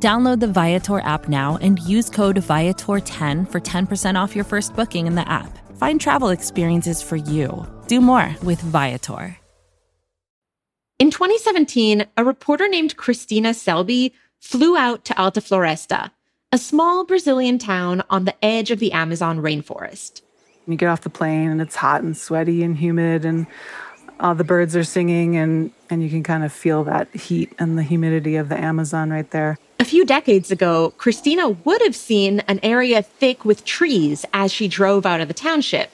Download the Viator app now and use code Viator10 for 10% off your first booking in the app. Find travel experiences for you. Do more with Viator. In 2017, a reporter named Christina Selby flew out to Alta Floresta, a small Brazilian town on the edge of the Amazon rainforest. You get off the plane and it's hot and sweaty and humid and all the birds are singing and, and you can kind of feel that heat and the humidity of the Amazon right there. A few decades ago, Christina would have seen an area thick with trees as she drove out of the township.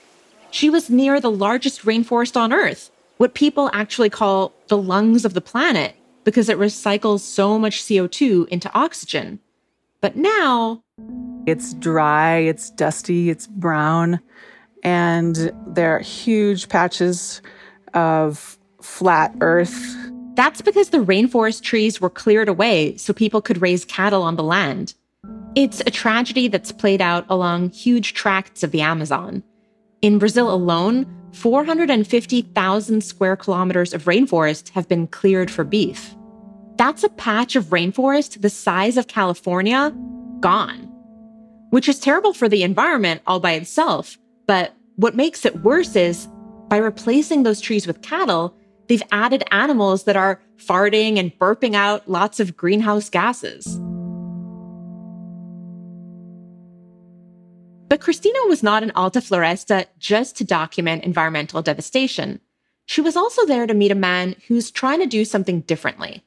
She was near the largest rainforest on Earth, what people actually call the lungs of the planet, because it recycles so much CO2 into oxygen. But now. It's dry, it's dusty, it's brown, and there are huge patches of flat earth that's because the rainforest trees were cleared away so people could raise cattle on the land. It's a tragedy that's played out along huge tracts of the Amazon. In Brazil alone, 450,000 square kilometers of rainforest have been cleared for beef. That's a patch of rainforest the size of California gone, which is terrible for the environment all by itself. But what makes it worse is by replacing those trees with cattle, they've added animals that are farting and burping out lots of greenhouse gases. But Christina was not in Alta Floresta just to document environmental devastation. She was also there to meet a man who's trying to do something differently.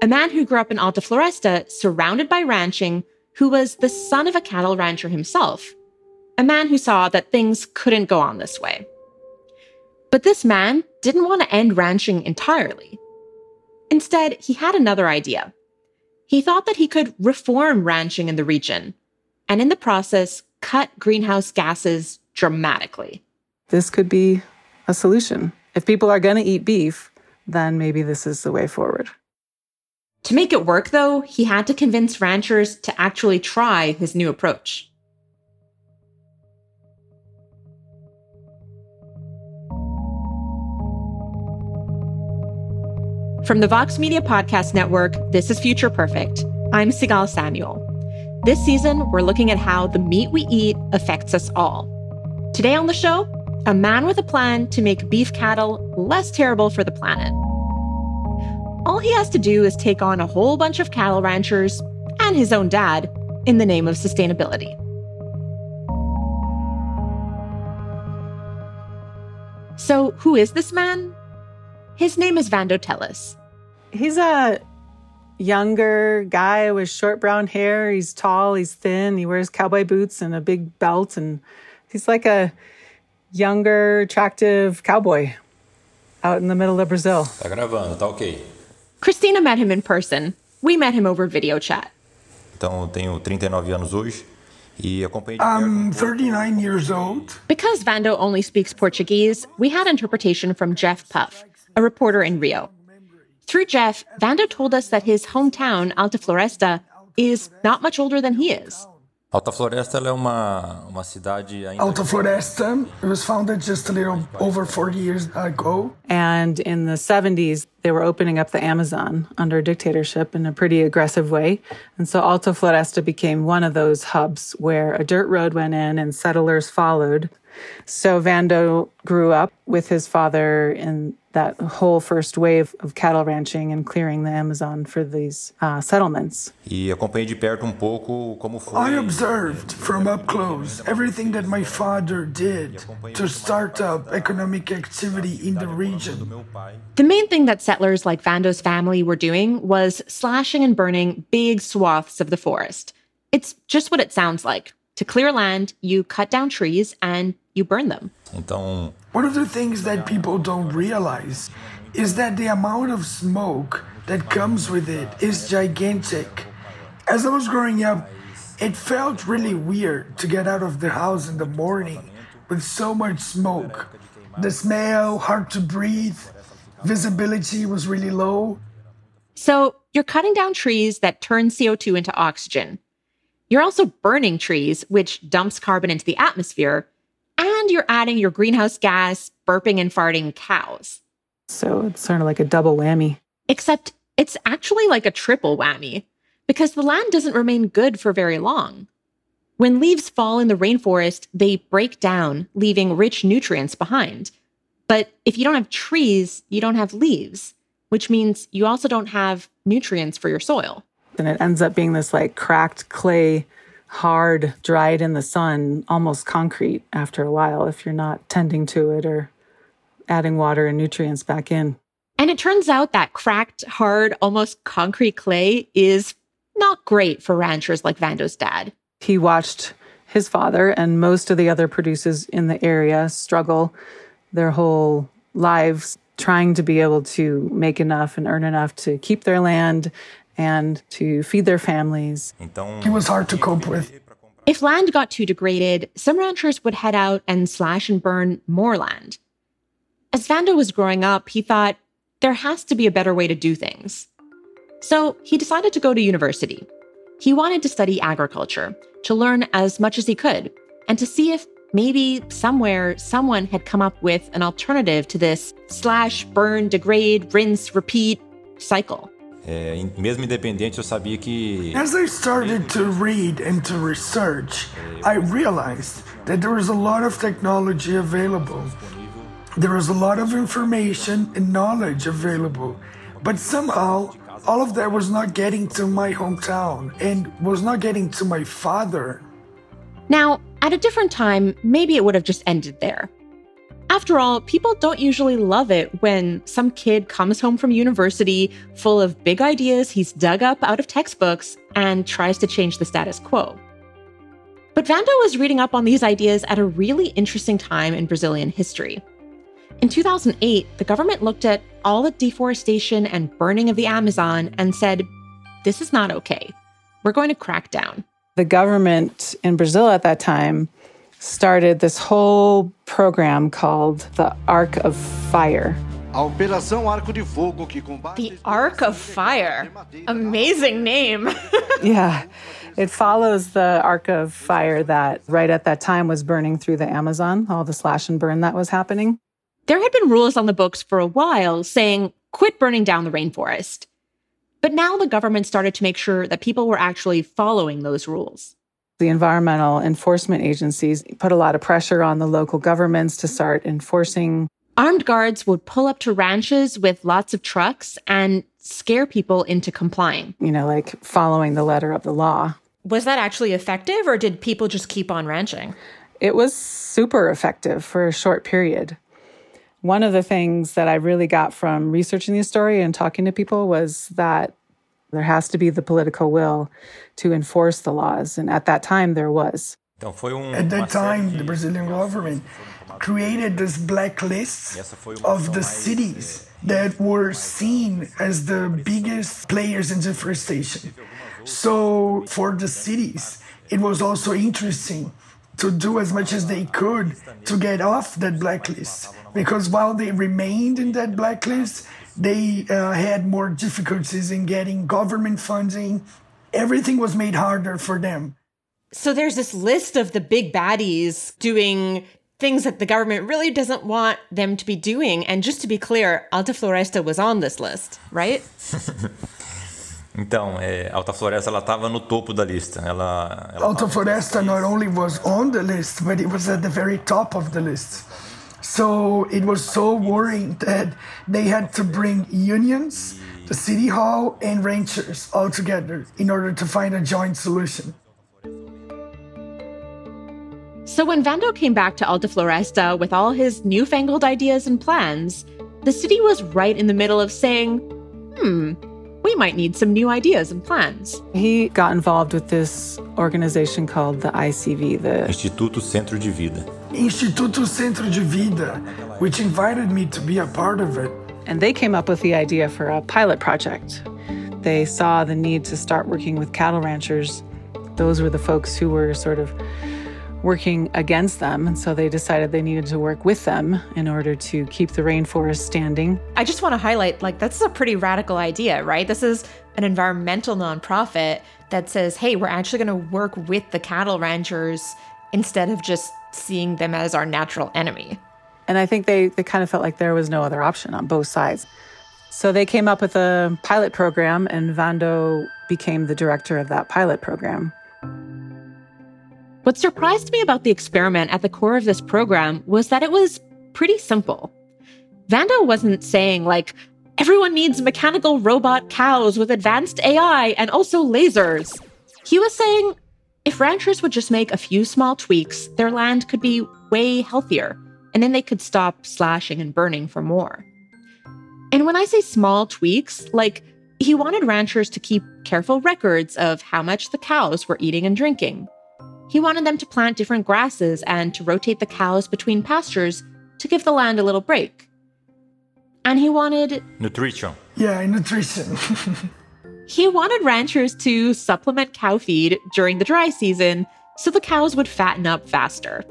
A man who grew up in Alta Floresta, surrounded by ranching, who was the son of a cattle rancher himself. A man who saw that things couldn't go on this way. But this man didn't want to end ranching entirely. Instead, he had another idea. He thought that he could reform ranching in the region, and in the process, cut greenhouse gases dramatically. This could be a solution. If people are going to eat beef, then maybe this is the way forward. To make it work, though, he had to convince ranchers to actually try his new approach. From the Vox Media Podcast Network, this is Future Perfect. I'm Sigal Samuel. This season, we're looking at how the meat we eat affects us all. Today on the show, a man with a plan to make beef cattle less terrible for the planet. All he has to do is take on a whole bunch of cattle ranchers and his own dad in the name of sustainability. So, who is this man? His name is Vando Telles. He's a younger guy with short brown hair. He's tall, he's thin, he wears cowboy boots and a big belt, and he's like a younger, attractive cowboy out in the middle of Brazil. Tá gravando, tá ok. Christina met him in person. We met him over video chat. Então, tenho 39 anos hoje. I'm um 39 years old. Because Vando only speaks Portuguese, we had interpretation from Jeff Puff, a reporter in Rio. Through Jeff, Vando told us that his hometown, Alta Floresta, is not much older than he is. Alta Floresta é uma, uma cidade ainda... Alta Floresta it was founded just a little over 40 years ago. And in the 70s, they were opening up the Amazon under dictatorship in a pretty aggressive way. And so Alta Floresta became one of those hubs where a dirt road went in and settlers followed. So Vando grew up with his father in that whole first wave of cattle ranching and clearing the Amazon for these uh, settlements. E acompanhei de perto um pouco como foi. I observed from up close everything that my father did to start up economic activity in the region. The main thing that settlers like Vando's family were doing was slashing and burning big swaths of the forest. It's just what it sounds like. To clear land, you cut down trees and you burn them. Então, One of the things that people don't realize is that the amount of smoke that comes with it is gigantic. As I was growing up, It felt really weird to get out of the house in the morning with so much smoke. The smell, hard to breathe, visibility was really low. So you're cutting down trees that turn CO2 into oxygen. You're also burning trees, which dumps carbon into the atmosphere. And you're adding your greenhouse gas, burping and farting cows. So it's sort of like a double whammy. Except it's actually like a triple whammy because the land doesn't remain good for very long. When leaves fall in the rainforest, they break down, leaving rich nutrients behind. But if you don't have trees, you don't have leaves, which means you also don't have nutrients for your soil. And it ends up being this like cracked clay, hard, dried in the sun, almost concrete after a while if you're not tending to it or adding water and nutrients back in. And it turns out that cracked, hard, almost concrete clay is not great for ranchers like Vando's dad. He watched his father and most of the other producers in the area struggle their whole lives trying to be able to make enough and earn enough to keep their land and to feed their families. It was hard to cope with. If land got too degraded, some ranchers would head out and slash and burn more land. As Vando was growing up, he thought there has to be a better way to do things. So he decided to go to university. He wanted to study agriculture, to learn as much as he could, and to see if maybe somewhere someone had come up with an alternative to this slash, burn, degrade, rinse, repeat cycle. É, mesmo independente, eu sabia que. As I started to read and to research, I realized that there was a lot of technology available. There was a lot of information and knowledge available. But somehow, all of that was not getting to my hometown and was not getting to my father. Now, at a different time, maybe it would have just ended there. After all, people don't usually love it when some kid comes home from university full of big ideas he's dug up out of textbooks and tries to change the status quo. But Vando was reading up on these ideas at a really interesting time in Brazilian history. In 2008, the government looked at all the deforestation and burning of the Amazon and said, This is not okay. We're going to crack down. The government in Brazil at that time started this whole program called the Arc of Fire. The Arc of Fire. Amazing name. yeah. It follows the Arc of Fire that right at that time was burning through the Amazon, all the slash and burn that was happening. There had been rules on the books for a while saying, quit burning down the rainforest. But now the government started to make sure that people were actually following those rules. The environmental enforcement agencies put a lot of pressure on the local governments to start enforcing. Armed guards would pull up to ranches with lots of trucks and scare people into complying. You know, like following the letter of the law. Was that actually effective, or did people just keep on ranching? It was super effective for a short period. One of the things that I really got from researching the story and talking to people was that there has to be the political will to enforce the laws. And at that time, there was. Um, at that time, the Brazilian government created this blacklist of the cities that were seen as the biggest players in deforestation. So, for the cities, it was also interesting to do as much as they could to get off that blacklist. Because while they remained in that blacklist, they uh, had more difficulties in getting government funding. Everything was made harder for them. So there's this list of the big baddies doing things that the government really doesn't want them to be doing. And just to be clear, Alta Floresta was on this list, right? Então, é, Alta Floresta ela estava no topo da lista. Ela, ela Alta Floresta not only was on the list, but it was at the very top of the list. So it was so worrying that they had to bring unions, the city hall, and ranchers all together in order to find a joint solution. So when Vando came back to Alta Floresta with all his newfangled ideas and plans, the city was right in the middle of saying, hmm, we might need some new ideas and plans. He got involved with this organization called the ICV, the Instituto Centro de Vida. Instituto Centro de Vida, which invited me to be a part of it. And they came up with the idea for a pilot project. They saw the need to start working with cattle ranchers those were the folks who were sort of working against them. And so they decided they needed to work with them in order to keep the rainforest standing. I just want to highlight like, this is a pretty radical idea, right? This is an environmental nonprofit that says, hey, we're actually going to work with the cattle ranchers instead of just seeing them as our natural enemy. And I think they, they kind of felt like there was no other option on both sides. So they came up with a pilot program, and Vando became the director of that pilot program. What surprised me about the experiment at the core of this program was that it was pretty simple. Vando wasn't saying, like, everyone needs mechanical robot cows with advanced AI and also lasers. He was saying, if ranchers would just make a few small tweaks, their land could be way healthier, and then they could stop slashing and burning for more. And when I say small tweaks, like he wanted ranchers to keep careful records of how much the cows were eating and drinking, he wanted them to plant different grasses and to rotate the cows between pastures to give the land a little break. And he wanted nutrition. Yeah, nutrition. he wanted ranchers to supplement cow feed during the dry season so the cows would fatten up faster.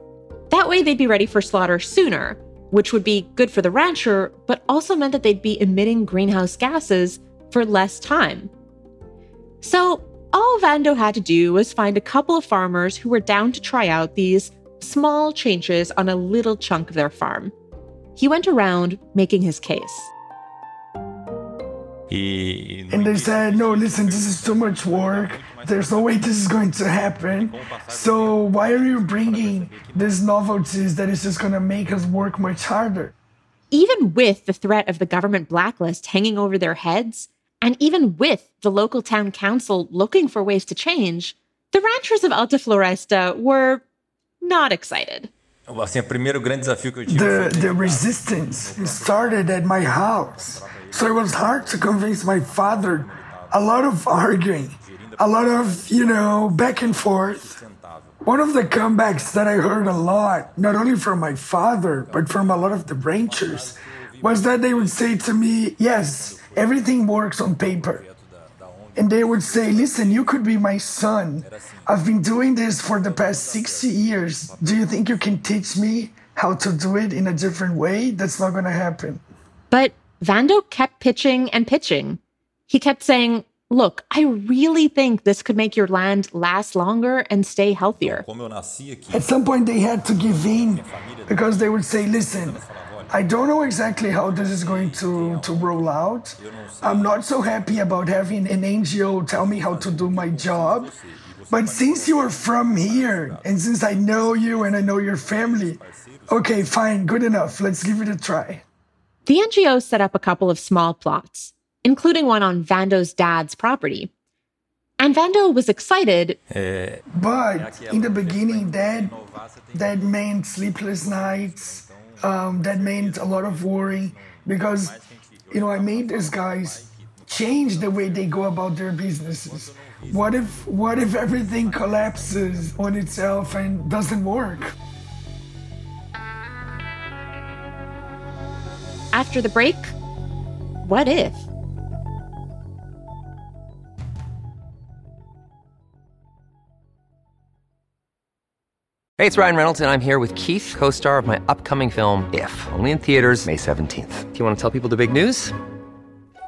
That way, they'd be ready for slaughter sooner, which would be good for the rancher, but also meant that they'd be emitting greenhouse gases for less time. So, all Vando had to do was find a couple of farmers who were down to try out these small changes on a little chunk of their farm. He went around making his case. And they said, no, listen, this is too much work. There's no way this is going to happen. So why are you bringing these novelties that is just going to make us work much harder? Even with the threat of the government blacklist hanging over their heads, and even with the local town council looking for ways to change, the ranchers of Alta Floresta were not excited. The, the resistance started at my house. So it was hard to convince my father. A lot of arguing, a lot of, you know, back and forth. One of the comebacks that I heard a lot, not only from my father, but from a lot of the ranchers, was that they would say to me, Yes, everything works on paper. And they would say, Listen, you could be my son. I've been doing this for the past 60 years. Do you think you can teach me how to do it in a different way? That's not going to happen. But Vando kept pitching and pitching. He kept saying, Look, I really think this could make your land last longer and stay healthier. At some point, they had to give in because they would say, Listen, I don't know exactly how this is going to, to roll out. I'm not so happy about having an NGO tell me how to do my job. But since you are from here, and since I know you and I know your family, okay, fine, good enough. Let's give it a try. The NGO set up a couple of small plots, including one on Vando's dad's property. And Vando was excited. But in the beginning, that, that meant sleepless nights um, that meant a lot of worry because, you know, I made these guys change the way they go about their businesses. What if what if everything collapses on itself and doesn't work? After the break, what if? Hey, it's Ryan Reynolds, and I'm here with Keith, co star of my upcoming film, If, only in theaters, May 17th. Do you want to tell people the big news?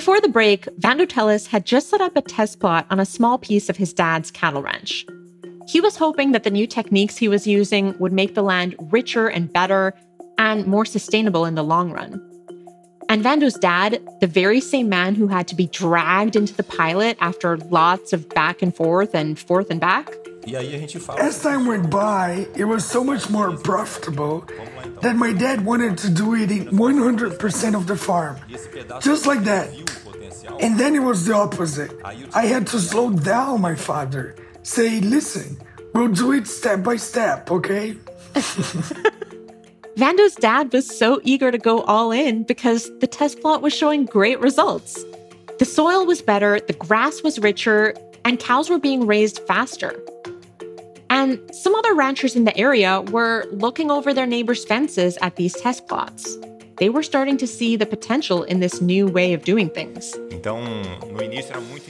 Before the break, Vando had just set up a test plot on a small piece of his dad's cattle ranch. He was hoping that the new techniques he was using would make the land richer and better and more sustainable in the long run. And Vando's dad, the very same man who had to be dragged into the pilot after lots of back and forth and forth and back, as time went by, it was so much more profitable that my dad wanted to do it in 100% of the farm. Just like that. And then it was the opposite. I had to slow down my father. Say, listen, we'll do it step by step, okay? Vando's dad was so eager to go all in because the test plot was showing great results. The soil was better, the grass was richer, and cows were being raised faster. And some other ranchers in the area were looking over their neighbors' fences at these test plots. They were starting to see the potential in this new way of doing things.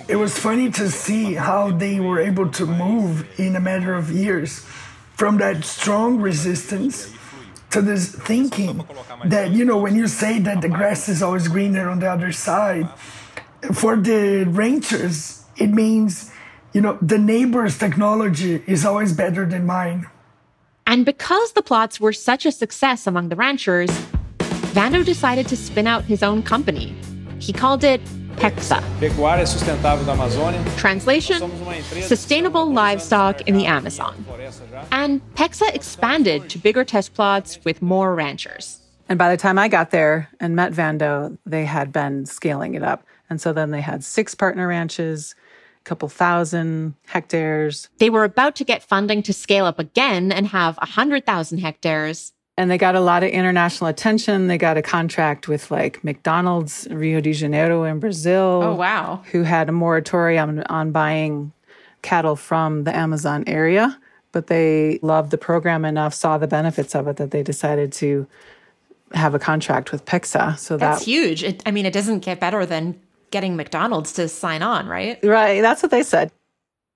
It was funny to see how they were able to move in a matter of years from that strong resistance to this thinking that, you know, when you say that the grass is always greener on the other side, for the ranchers, it means, you know, the neighbor's technology is always better than mine. And because the plots were such a success among the ranchers, Vando decided to spin out his own company. He called it PECSA. Pecuária Sustentável da Amazônia. Translation Sustainable Livestock in the Amazon. And PECSA expanded to bigger test plots with more ranchers. And by the time I got there and met Vando, they had been scaling it up. And so then they had six partner ranches, a couple thousand hectares. They were about to get funding to scale up again and have 100,000 hectares. And they got a lot of international attention. They got a contract with like McDonald's, Rio de Janeiro in Brazil. Oh, wow. Who had a moratorium on, on buying cattle from the Amazon area. But they loved the program enough, saw the benefits of it, that they decided to have a contract with PECSA. So that's that, huge. It, I mean, it doesn't get better than getting McDonald's to sign on, right? Right. That's what they said.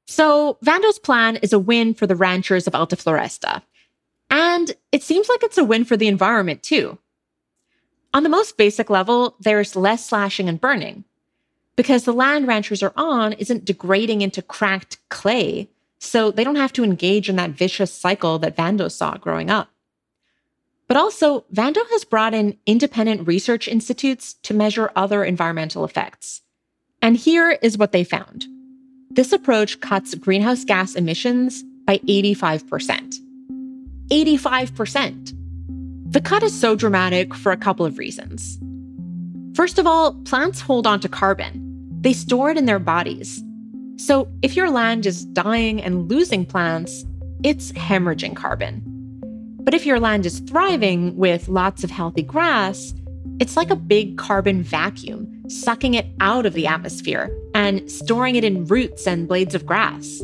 So Vando's plan is a win for the ranchers of Alta Floresta. And it seems like it's a win for the environment too. On the most basic level, there's less slashing and burning because the land ranchers are on isn't degrading into cracked clay, so they don't have to engage in that vicious cycle that Vando saw growing up. But also, Vando has brought in independent research institutes to measure other environmental effects. And here is what they found this approach cuts greenhouse gas emissions by 85%. 85%. The cut is so dramatic for a couple of reasons. First of all, plants hold on to carbon, they store it in their bodies. So if your land is dying and losing plants, it's hemorrhaging carbon. But if your land is thriving with lots of healthy grass, it's like a big carbon vacuum, sucking it out of the atmosphere and storing it in roots and blades of grass.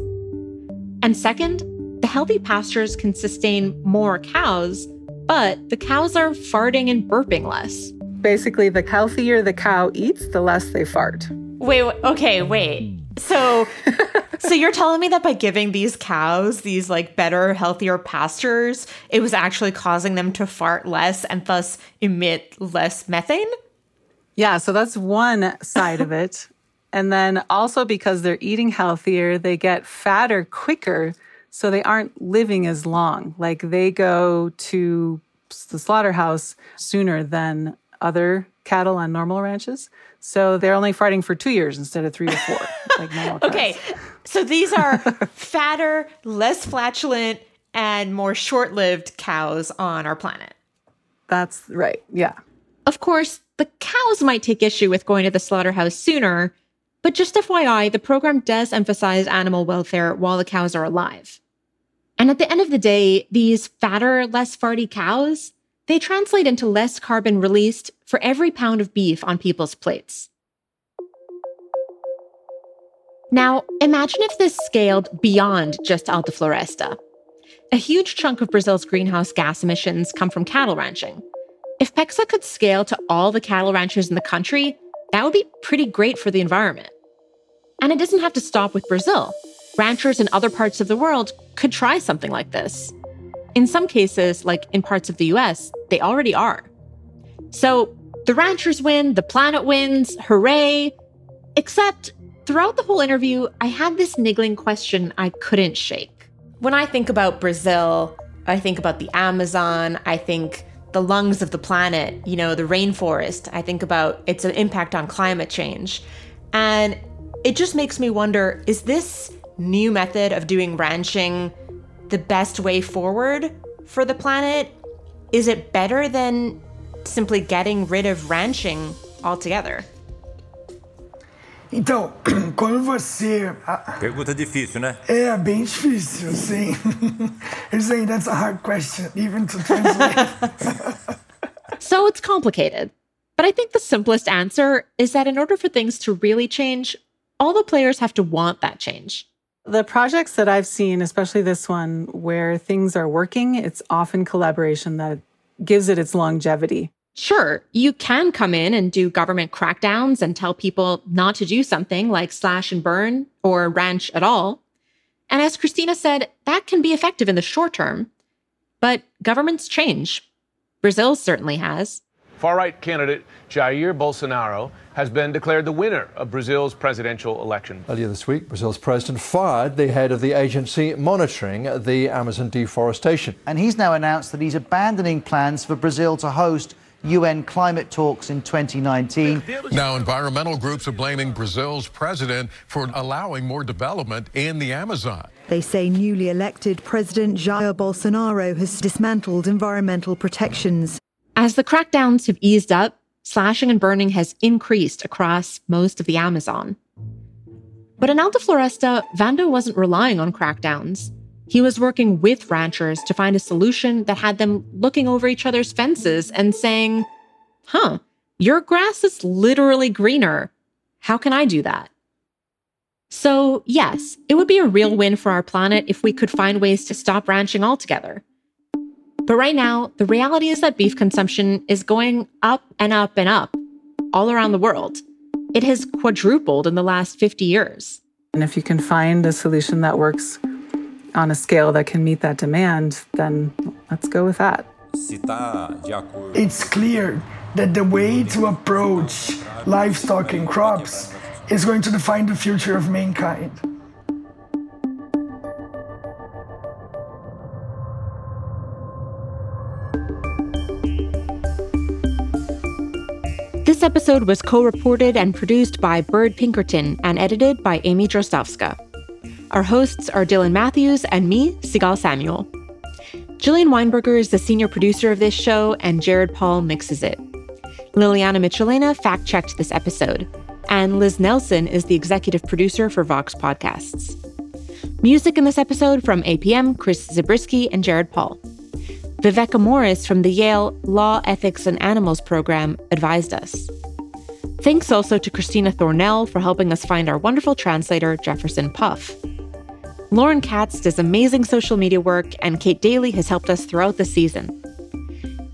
And second, the healthy pastures can sustain more cows, but the cows are farting and burping less. Basically, the healthier the cow eats, the less they fart. Wait, okay, wait. So so you're telling me that by giving these cows these like better, healthier pastures, it was actually causing them to fart less and thus emit less methane? Yeah, so that's one side of it. And then also because they're eating healthier, they get fatter quicker, so they aren't living as long. Like they go to the slaughterhouse sooner than other cattle on normal ranches. So they're only farting for two years instead of three or four, like normal Okay, so these are fatter, less flatulent, and more short lived cows on our planet. That's right. Yeah. Of course, the cows might take issue with going to the slaughterhouse sooner, but just FYI, the program does emphasize animal welfare while the cows are alive. And at the end of the day, these fatter, less farty cows, they translate into less carbon released for every pound of beef on people's plates. Now, imagine if this scaled beyond just Alta Floresta. A huge chunk of Brazil's greenhouse gas emissions come from cattle ranching. If PECSA could scale to all the cattle ranchers in the country, that would be pretty great for the environment. And it doesn't have to stop with Brazil. Ranchers in other parts of the world could try something like this. In some cases, like in parts of the US, they already are. So the ranchers win, the planet wins, hooray! Except throughout the whole interview, I had this niggling question I couldn't shake. When I think about Brazil, I think about the Amazon, I think the lungs of the planet, you know, the rainforest. I think about its impact on climate change. And it just makes me wonder is this new method of doing ranching the best way forward for the planet? Is it better than simply getting rid of ranching altogether? Então, quando você. Ah, Pergunta difícil, né? É, bem difícil, sim. You're saying that's a hard question, even to translate. so it's complicated. But I think the simplest answer is that in order for things to really change, all the players have to want that change. The projects that I've seen, especially this one, where things are working, it's often collaboration that gives it its longevity. Sure, you can come in and do government crackdowns and tell people not to do something like slash and burn or ranch at all. And as Christina said, that can be effective in the short term. But governments change. Brazil certainly has. Far right candidate Jair Bolsonaro has been declared the winner of Brazil's presidential election. Earlier this week, Brazil's president fired the head of the agency monitoring the Amazon deforestation. And he's now announced that he's abandoning plans for Brazil to host UN climate talks in 2019. Now, environmental groups are blaming Brazil's president for allowing more development in the Amazon. They say newly elected President Jair Bolsonaro has dismantled environmental protections. As the crackdowns have eased up, slashing and burning has increased across most of the Amazon. But in Alta Floresta, Vando wasn't relying on crackdowns. He was working with ranchers to find a solution that had them looking over each other's fences and saying, Huh, your grass is literally greener. How can I do that? So, yes, it would be a real win for our planet if we could find ways to stop ranching altogether. But right now, the reality is that beef consumption is going up and up and up all around the world. It has quadrupled in the last 50 years. And if you can find a solution that works on a scale that can meet that demand, then let's go with that. It's clear that the way to approach livestock and crops is going to define the future of mankind. This episode was co reported and produced by Bird Pinkerton and edited by Amy Drozdowska. Our hosts are Dylan Matthews and me, Sigal Samuel. Jillian Weinberger is the senior producer of this show, and Jared Paul mixes it. Liliana Michelena fact checked this episode, and Liz Nelson is the executive producer for Vox Podcasts. Music in this episode from APM, Chris Zabriskie, and Jared Paul. Viveka Morris from the Yale Law, Ethics, and Animals program advised us. Thanks also to Christina Thornell for helping us find our wonderful translator, Jefferson Puff. Lauren Katz does amazing social media work, and Kate Daly has helped us throughout the season.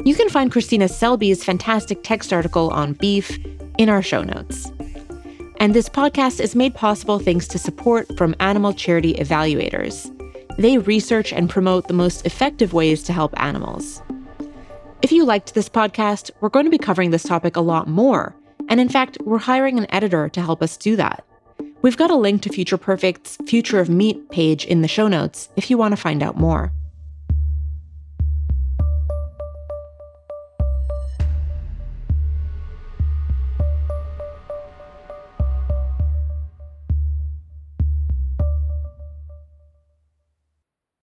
You can find Christina Selby's fantastic text article on beef in our show notes. And this podcast is made possible thanks to support from animal charity evaluators. They research and promote the most effective ways to help animals. If you liked this podcast, we're going to be covering this topic a lot more. And in fact, we're hiring an editor to help us do that. We've got a link to Future Perfect's Future of Meat page in the show notes if you want to find out more.